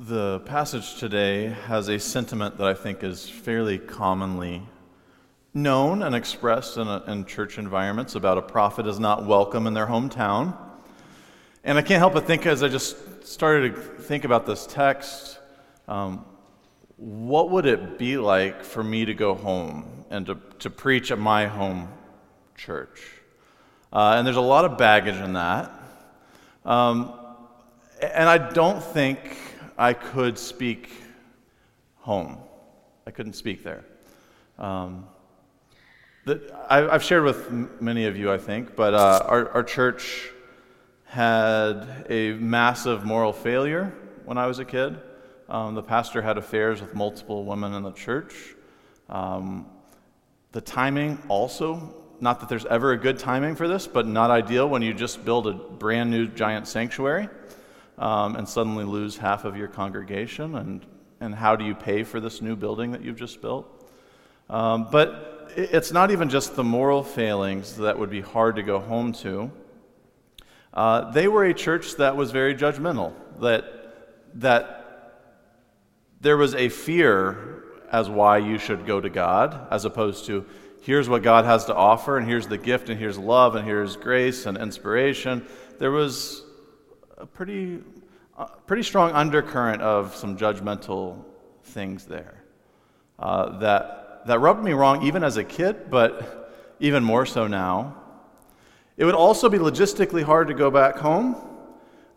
The passage today has a sentiment that I think is fairly commonly known and expressed in, a, in, church environments about a prophet is not welcome in their hometown. And I can't help but think as I just started to think about this text, um, what would it be like for me to go home and to, to preach at my home church? Uh, and there's a lot of baggage in that. Um, and I don't think I could speak home. I couldn't speak there. Um, I, have shared with many of you, I think, but uh, our, our church had a massive moral failure when I was a kid. Um, the pastor had affairs with multiple women in the church. Um, the timing also, not that there's ever a good timing for this, but not ideal when you just build a brand new giant sanctuary um, and suddenly lose half of your congregation? And, and how do you pay for this new building that you've just built? Um, but it's not even just the moral failings that would be hard to go home to. Uh, they were a church that was very judgmental, that, that there was a fear as why you should go to God, as opposed to here's what God has to offer, and here's the gift, and here's love, and here's grace and inspiration. There was a pretty, pretty strong undercurrent of some judgmental things there uh, that, that rubbed me wrong even as a kid, but even more so now. It would also be logistically hard to go back home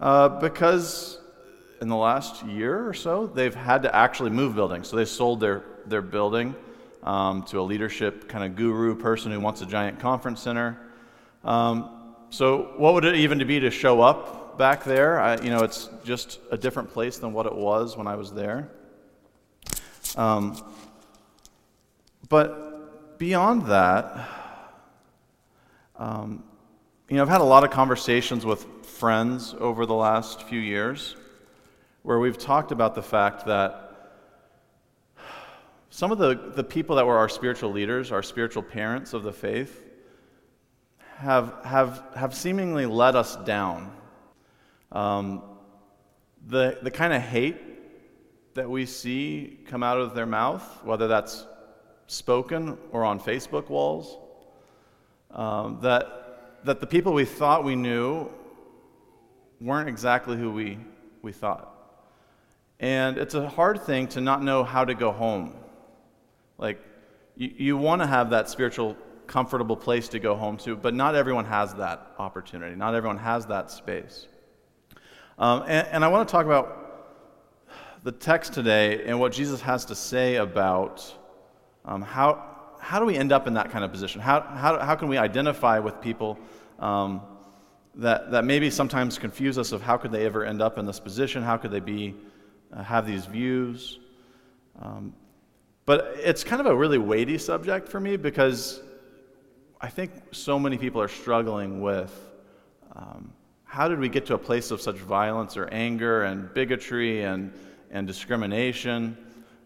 uh, because in the last year or so, they've had to actually move buildings. So they sold their, their building um, to a leadership kind of guru person who wants a giant conference center. Um, so, what would it even be to show up back there. I, you know, it's just a different place than what it was when I was there. Um, but beyond that, um, you know, I've had a lot of conversations with friends over the last few years where we've talked about the fact that some of the, the people that were our spiritual leaders, our spiritual parents of the faith, have, have, have seemingly let us down um, the, the kind of hate that we see come out of their mouth, whether that's spoken or on Facebook walls, um, that, that the people we thought we knew weren't exactly who we, we thought. And it's a hard thing to not know how to go home. Like, you, you want to have that spiritual, comfortable place to go home to, but not everyone has that opportunity. Not everyone has that space. Um, and, and I want to talk about the text today and what Jesus has to say about um, how, how do we end up in that kind of position? How, how, how can we identify with people um, that, that maybe sometimes confuse us of how could they ever end up in this position? How could they be, uh, have these views? Um, but it's kind of a really weighty subject for me because I think so many people are struggling with um, how did we get to a place of such violence or anger and bigotry and, and discrimination?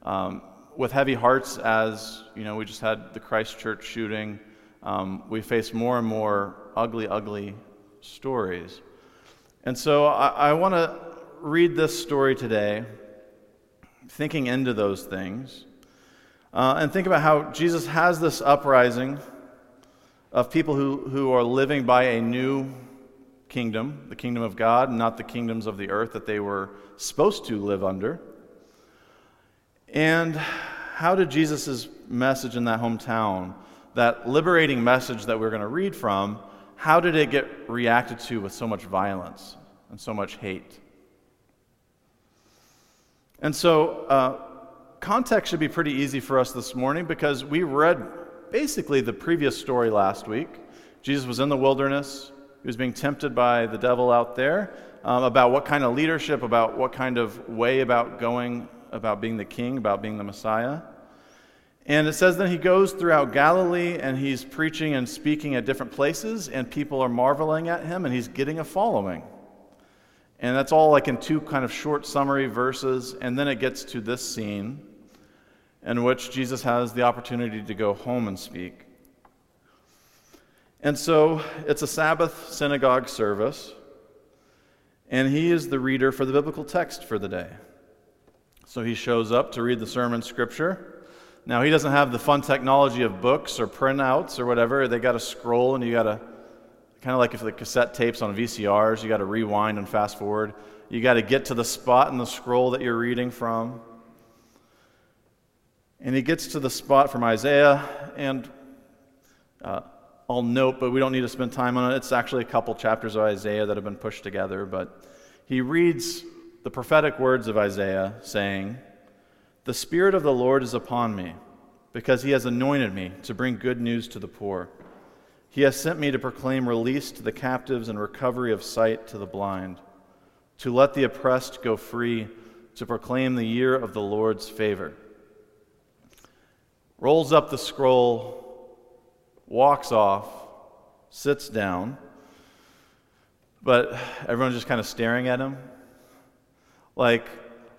Um, with heavy hearts, as you know, we just had the Christchurch shooting. Um, we face more and more ugly, ugly stories. And so I, I want to read this story today, thinking into those things, uh, and think about how Jesus has this uprising of people who, who are living by a new kingdom, the kingdom of God, not the kingdoms of the earth that they were supposed to live under. And how did Jesus' message in that hometown, that liberating message that we're going to read from, how did it get reacted to with so much violence and so much hate? And so, uh, context should be pretty easy for us this morning because we read basically the previous story last week. Jesus was in the wilderness. He was being tempted by the devil out there um, about what kind of leadership, about what kind of way about going, about being the king, about being the Messiah. And it says that he goes throughout Galilee and he's preaching and speaking at different places, and people are marveling at him, and he's getting a following. And that's all like in two kind of short summary verses. And then it gets to this scene in which Jesus has the opportunity to go home and speak. And so it's a Sabbath synagogue service, and he is the reader for the biblical text for the day. So he shows up to read the sermon scripture. Now, he doesn't have the fun technology of books or printouts or whatever. They got a scroll, and you got to, kind of like if the cassette tapes on VCRs, you got to rewind and fast forward. You got to get to the spot in the scroll that you're reading from. And he gets to the spot from Isaiah, and uh, I'll note, but we don't need to spend time on it. It's actually a couple chapters of Isaiah that have been pushed together, but he reads the prophetic words of Isaiah saying, The Spirit of the Lord is upon me, because he has anointed me to bring good news to the poor. He has sent me to proclaim release to the captives and recovery of sight to the blind, to let the oppressed go free, to proclaim the year of the Lord's favor rolls up the scroll, walks off, sits down, but everyone's just kind of staring at him. Like,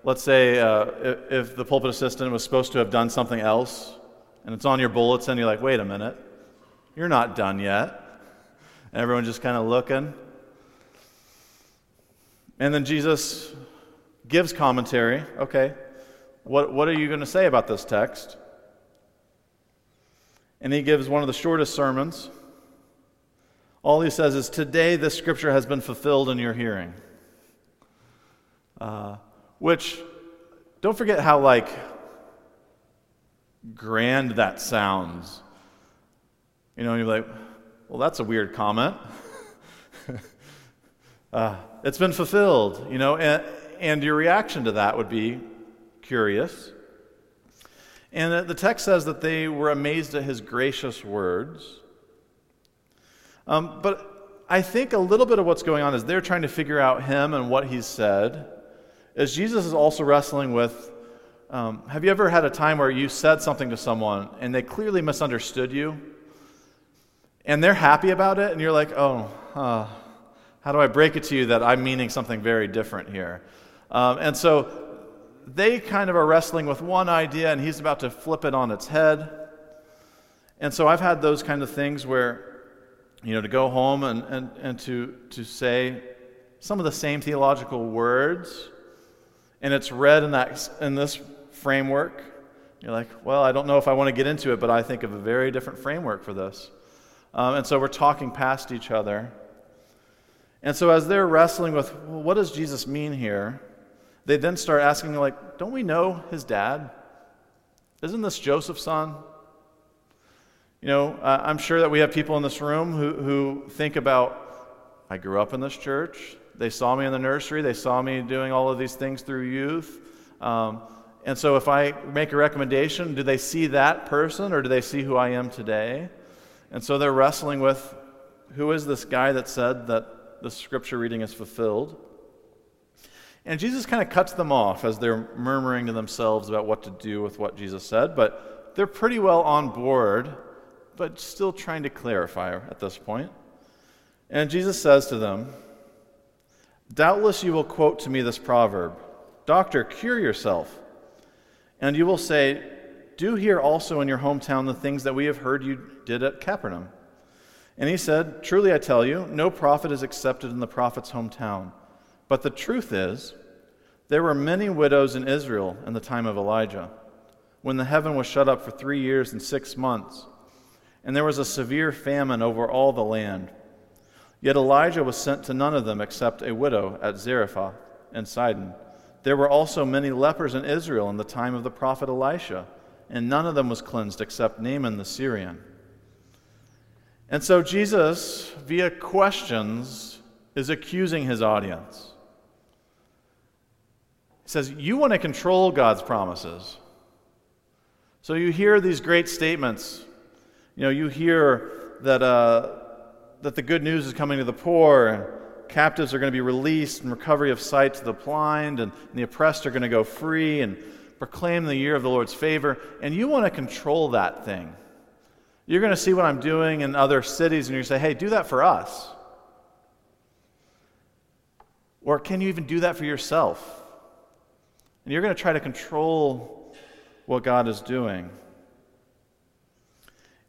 let's say uh, if, if the pulpit assistant was supposed to have done something else, and it's on your bulletin, you're like, wait a minute, you're not done yet. And everyone's just kind of looking. And then Jesus gives commentary. Okay, what, what are you going to say about this text? And he gives one of the shortest sermons. All he says is, Today this scripture has been fulfilled in your hearing. Uh, which, don't forget how, like, grand that sounds. You know, you're like, well, that's a weird comment. uh, it's been fulfilled, you know, and, and your reaction to that would be curious. And the text says that they were amazed at his gracious words. Um, but I think a little bit of what's going on is they're trying to figure out him and what he's said. As Jesus is also wrestling with um, have you ever had a time where you said something to someone and they clearly misunderstood you? And they're happy about it, and you're like, oh, uh, how do I break it to you that I'm meaning something very different here? Um, and so they kind of are wrestling with one idea and he's about to flip it on its head. And so I've had those kind of things where, you know, to go home and, and, and to, to say some of the same theological words, and it's read in, that, in this framework. You're like, well, I don't know if I want to get into it, but I think of a very different framework for this. Um, and so we're talking past each other. And so as they're wrestling with, well, what does Jesus mean here? They then start asking, like, don't we know his dad? Isn't this Joseph's son? You know, uh, I'm sure that we have people in this room who, who think about, I grew up in this church. They saw me in the nursery. They saw me doing all of these things through youth. Um, and so if I make a recommendation, do they see that person or do they see who I am today? And so they're wrestling with who is this guy that said that the scripture reading is fulfilled? And Jesus kind of cuts them off as they're murmuring to themselves about what to do with what Jesus said, but they're pretty well on board, but still trying to clarify at this point. And Jesus says to them, Doubtless you will quote to me this proverb Doctor, cure yourself. And you will say, Do here also in your hometown the things that we have heard you did at Capernaum. And he said, Truly I tell you, no prophet is accepted in the prophet's hometown. But the truth is, there were many widows in Israel in the time of Elijah, when the heaven was shut up for three years and six months, and there was a severe famine over all the land. Yet Elijah was sent to none of them except a widow at Zarephath in Sidon. There were also many lepers in Israel in the time of the prophet Elisha, and none of them was cleansed except Naaman the Syrian. And so Jesus, via questions, is accusing his audience. He says, You want to control God's promises. So you hear these great statements. You know, you hear that, uh, that the good news is coming to the poor, captives are going to be released, and recovery of sight to the blind, and, and the oppressed are going to go free, and proclaim the year of the Lord's favor. And you want to control that thing. You're going to see what I'm doing in other cities, and to say, hey, do that for us. Or can you even do that for yourself? And you're going to try to control what God is doing.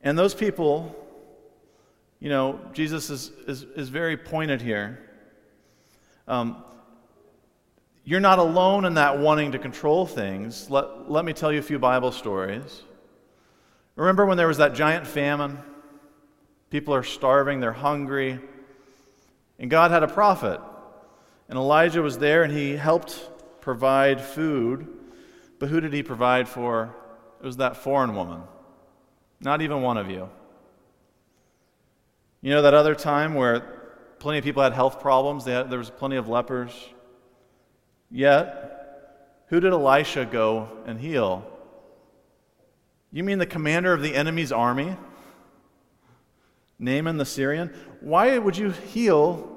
And those people, you know, Jesus is, is, is very pointed here. Um, you're not alone in that wanting to control things. Let, let me tell you a few Bible stories. Remember when there was that giant famine? People are starving, they're hungry. And God had a prophet. And Elijah was there and he helped provide food. But who did he provide for? It was that foreign woman. Not even one of you. You know that other time where plenty of people had health problems, had, there was plenty of lepers? Yet, who did Elisha go and heal? You mean the commander of the enemy's army? Naaman the Syrian? Why would you heal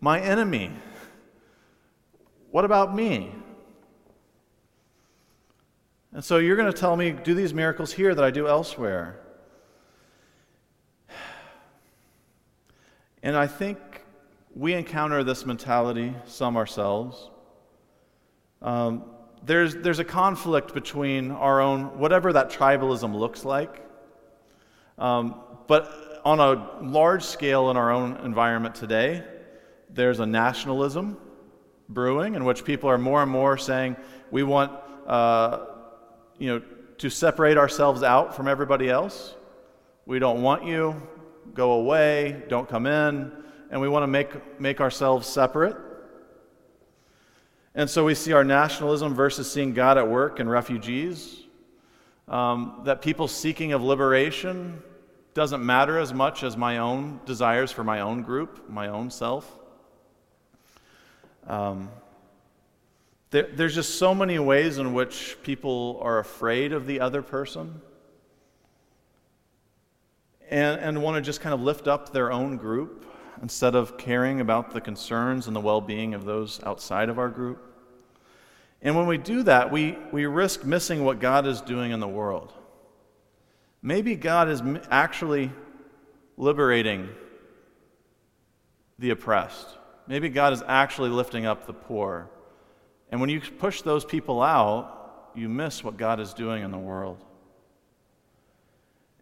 my enemy? What about me? And so you're going to tell me, do these miracles here that I do elsewhere. And I think we encounter this mentality, some ourselves. Um, there's, there's a conflict between our own, whatever that tribalism looks like, um, but on a large scale in our own environment today, there's a nationalism brewing in which people are more and more saying we want, uh, you know, to separate ourselves out from everybody else. We don't want you. Go away. Don't come in. And we want to make, make ourselves separate. And so we see our nationalism versus seeing God at work and refugees. Um, that people seeking of liberation doesn't matter as much as my own desires for my own group, my own self. Um, there, there's just so many ways in which people are afraid of the other person and, and want to just kind of lift up their own group instead of caring about the concerns and the well being of those outside of our group. And when we do that, we, we risk missing what God is doing in the world. Maybe God is actually liberating the oppressed. Maybe God is actually lifting up the poor. And when you push those people out, you miss what God is doing in the world.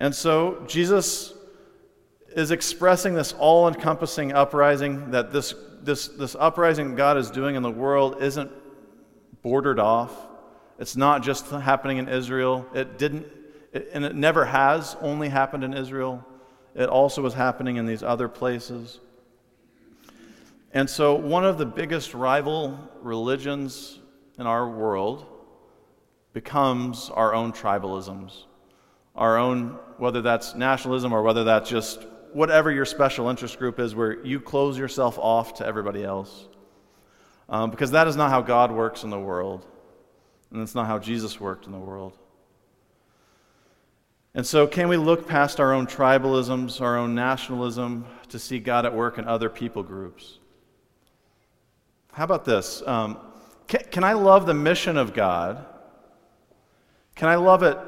And so Jesus is expressing this all encompassing uprising that this, this, this uprising God is doing in the world isn't bordered off. It's not just happening in Israel. It didn't, it, and it never has only happened in Israel. It also was happening in these other places. And so, one of the biggest rival religions in our world becomes our own tribalisms, our own, whether that's nationalism or whether that's just whatever your special interest group is, where you close yourself off to everybody else. Um, because that is not how God works in the world, and it's not how Jesus worked in the world. And so, can we look past our own tribalisms, our own nationalism, to see God at work in other people groups? How about this? Um, can, can, I love the mission of God? Can I love it,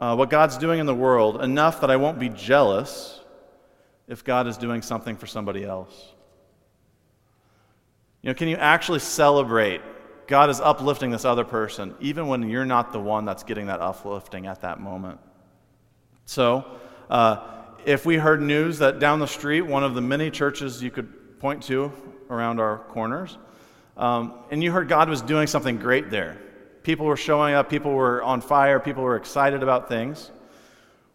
uh, what God's doing in the world, enough that I won't be jealous if God is doing something for somebody else? You know, can you actually celebrate God is uplifting this other person, even when you're not the one that's getting that uplifting at that moment? So, uh, if we heard news that down the street, one of the many churches you could point to around our corners, um, and you heard God was doing something great there. People were showing up, people were on fire, people were excited about things.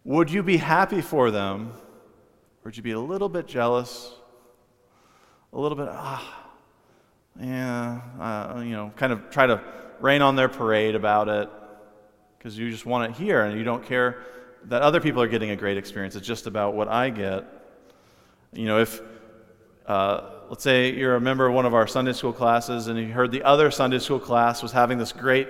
Would you be happy for them? Or would you be a little bit jealous? A little bit, ah, yeah, uh, you know, kind of try to rain on their parade about it because you just want it here and you don't care that other people are getting a great experience. It's just about what I get. You know, if uh, let's say you're a member of one of our Sunday school classes and you heard the other Sunday school class was having this great,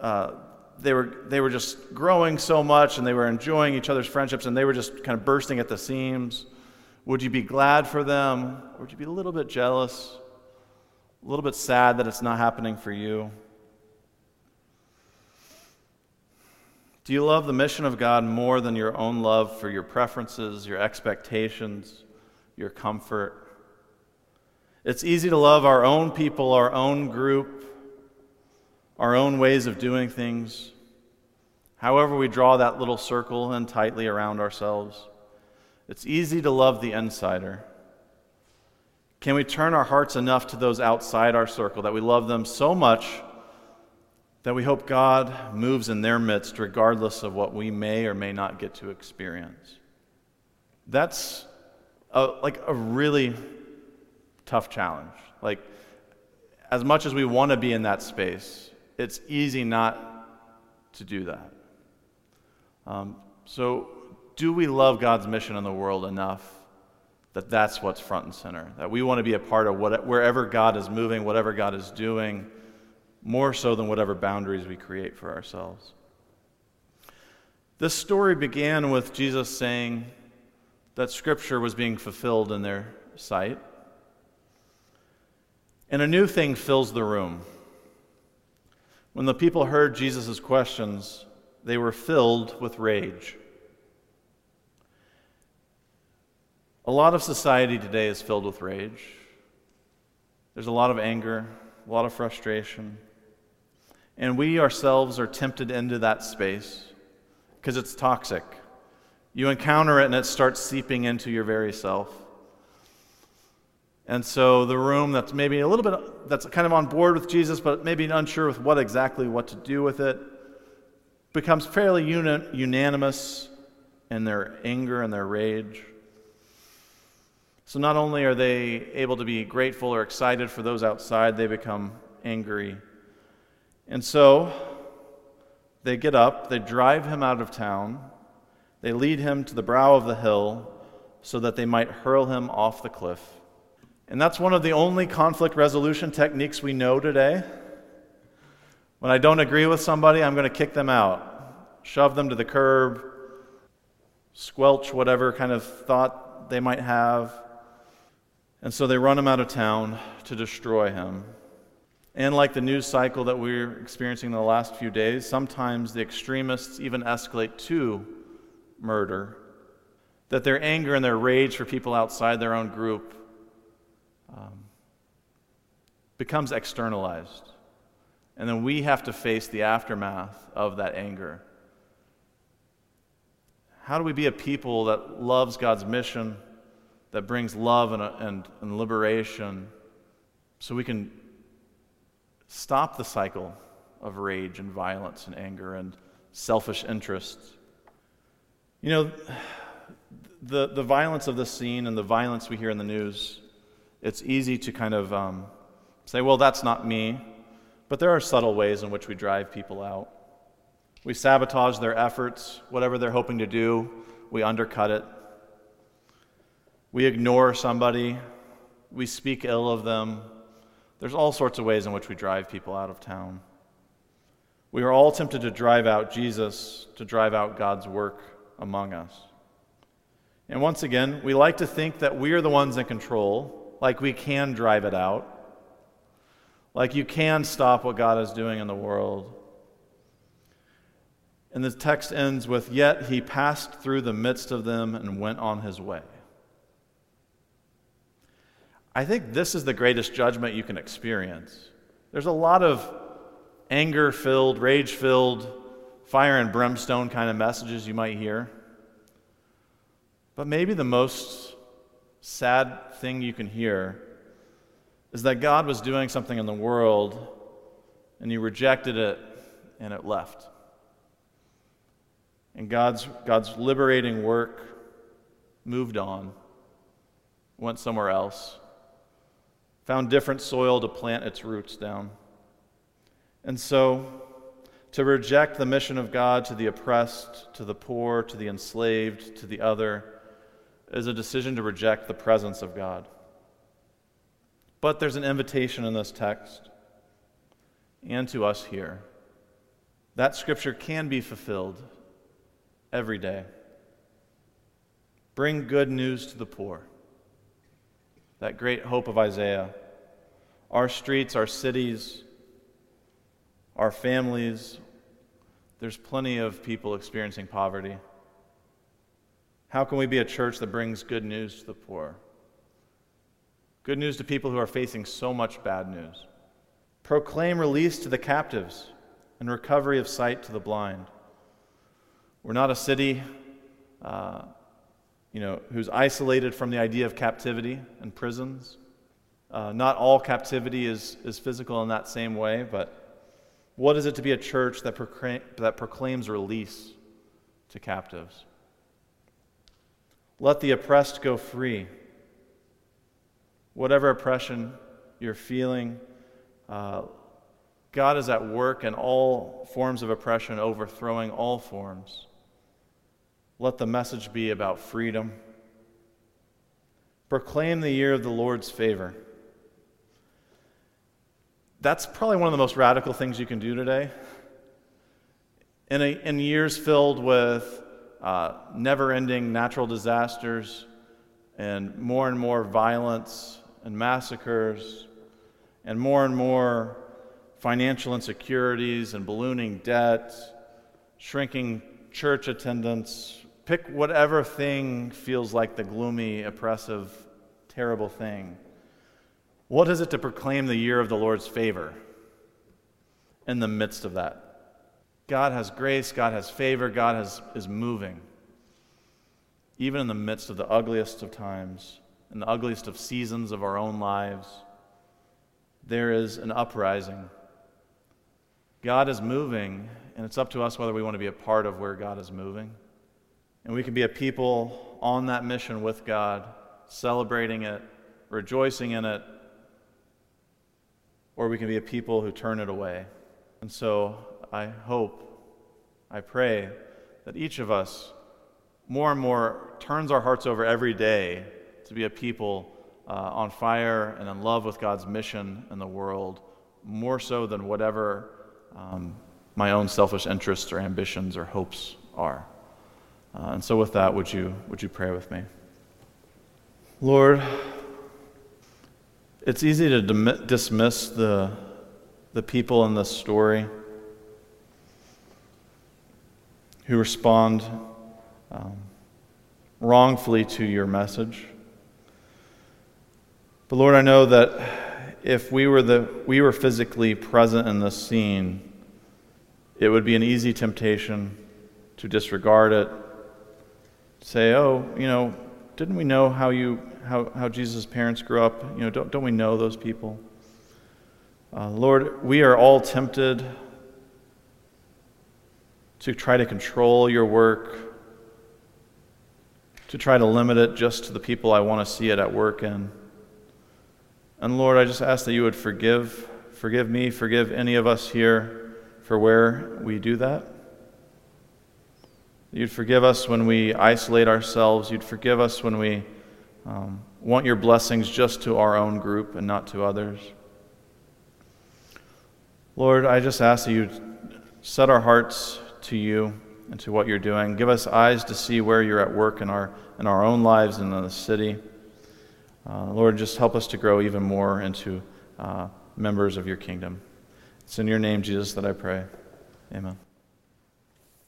uh, they, were, they were just growing so much and they were enjoying each other's friendships and they were just kind of bursting at the seams. Would you be glad for them? Or would you be a little bit jealous? A little bit sad that it's not happening for you? Do you love the mission of God more than your own love for your preferences, your expectations, your comfort? It's easy to love our own people, our own group, our own ways of doing things. However, we draw that little circle and tightly around ourselves. It's easy to love the insider. Can we turn our hearts enough to those outside our circle that we love them so much that we hope God moves in their midst regardless of what we may or may not get to experience? That's a, like a really tough challenge. Like, as much as we want to be in that space, it's easy not to do that. Um, so, do we love God's mission in the world enough that that's what's front and center? That we want to be a part of what, wherever God is moving, whatever God is doing, more so than whatever boundaries we create for ourselves. This story began with Jesus saying that Scripture was being fulfilled in their sight. And a new thing fills the room. When the people heard Jesus' questions, they were filled with rage. A lot of society today is filled with rage. There's a lot of anger, a lot of frustration. And we ourselves are tempted into that space because it's toxic. You encounter it and it starts seeping into your very self. And so the room that's maybe a little bit that's kind of on board with Jesus, but maybe unsure with what exactly what to do with it, becomes fairly uni- unanimous in their anger and their rage. So not only are they able to be grateful or excited for those outside, they become angry. And so they get up, they drive him out of town, they lead him to the brow of the hill so that they might hurl him off the cliff. And that's one of the only conflict resolution techniques we know today. When I don't agree with somebody, I'm going to kick them out, shove them to the curb, squelch whatever kind of thought they might have. And so they run him out of town to destroy him. And like the news cycle that we're experiencing in the last few days, sometimes the extremists even escalate to murder. That their anger and their rage for people outside their own group um, becomes externalized. And then we have to face the aftermath of that anger. How do we be a people that loves God's mission? that brings love and, and, and liberation so we can stop the cycle of rage and violence and anger and selfish interests. You know, the, the violence of this scene and the violence we hear in the news, it's easy to kind of um, say, well, that's not me. But there are subtle ways in which we drive people out. We sabotage their efforts, whatever they're hoping to do, we undercut it. We ignore somebody, we speak ill of them. There's all sorts of ways in which we drive people out of town. We are all tempted to drive out Jesus, to drive out God's work among us. And once again, we like to think that we are the ones in control, like we can drive it out, like you can stop what God is doing in the world. And the text ends with, Yet he passed through the midst of them and went on his way. I think this is the greatest judgment you can experience. There's a lot of anger filled, rage filled, fire and brimstone kind of messages you might hear. But maybe the most sad thing you can hear is that God was doing something in the world and you rejected it and it left. And God's, God's liberating work moved on, went somewhere else found different soil to plant its roots down. And so, to reject the mission of God to the oppressed, to the poor, to the enslaved, to the other, is a decision to reject the presence of God. But there's an invitation in this text and to us here. That scripture can be fulfilled every day. Bring good news to the poor that great hope of Isaiah. Our streets, our cities, our families, there's plenty of people experiencing poverty. How can we be a church that brings good news to the poor? Good news to people who are facing so much bad news. Proclaim release to the captives and recovery of sight to the blind. We're not a city uh, you know, who's isolated from the idea of captivity and prisons. Uh, not all captivity is, is physical in that same way, but what is it to be a church that, proclaim, that proclaims release to captives? Let the oppressed go free. Whatever oppression you're feeling, uh, God is at work in all forms of oppression, overthrowing all forms. Let the message be about freedom. Proclaim the year of the Lord's favor. That's probably one of the most radical things you can do today. In, a, in years filled with uh, never ending natural disasters and more and more violence and massacres and more and more financial insecurities and ballooning debt, shrinking church attendance. Pick whatever thing feels like the gloomy, oppressive, terrible thing. What is it to proclaim the year of the Lord's favor in the midst of that? God has grace, God has favor, God has, is moving. Even in the midst of the ugliest of times, in the ugliest of seasons of our own lives, there is an uprising. God is moving, and it's up to us whether we want to be a part of where God is moving. And we can be a people on that mission with God, celebrating it, rejoicing in it, or we can be a people who turn it away. And so I hope, I pray that each of us more and more turns our hearts over every day to be a people uh, on fire and in love with God's mission in the world, more so than whatever um, my own selfish interests or ambitions or hopes are. Uh, and so, with that, would you, would you pray with me? Lord, it's easy to dim- dismiss the, the people in this story. Who respond um, wrongfully to your message. But Lord, I know that if we were, the, we were physically present in this scene, it would be an easy temptation to disregard it, say, oh, you know, didn't we know how, you, how, how Jesus' parents grew up? You know, don't, don't we know those people? Uh, Lord, we are all tempted to try to control your work, to try to limit it just to the people I want to see it at work in. And Lord, I just ask that you would forgive, forgive me, forgive any of us here for where we do that. You'd forgive us when we isolate ourselves. You'd forgive us when we um, want your blessings just to our own group and not to others. Lord, I just ask that you set our hearts to you and to what you're doing. Give us eyes to see where you're at work in our, in our own lives and in the city. Uh, Lord, just help us to grow even more into uh, members of your kingdom. It's in your name, Jesus, that I pray. Amen.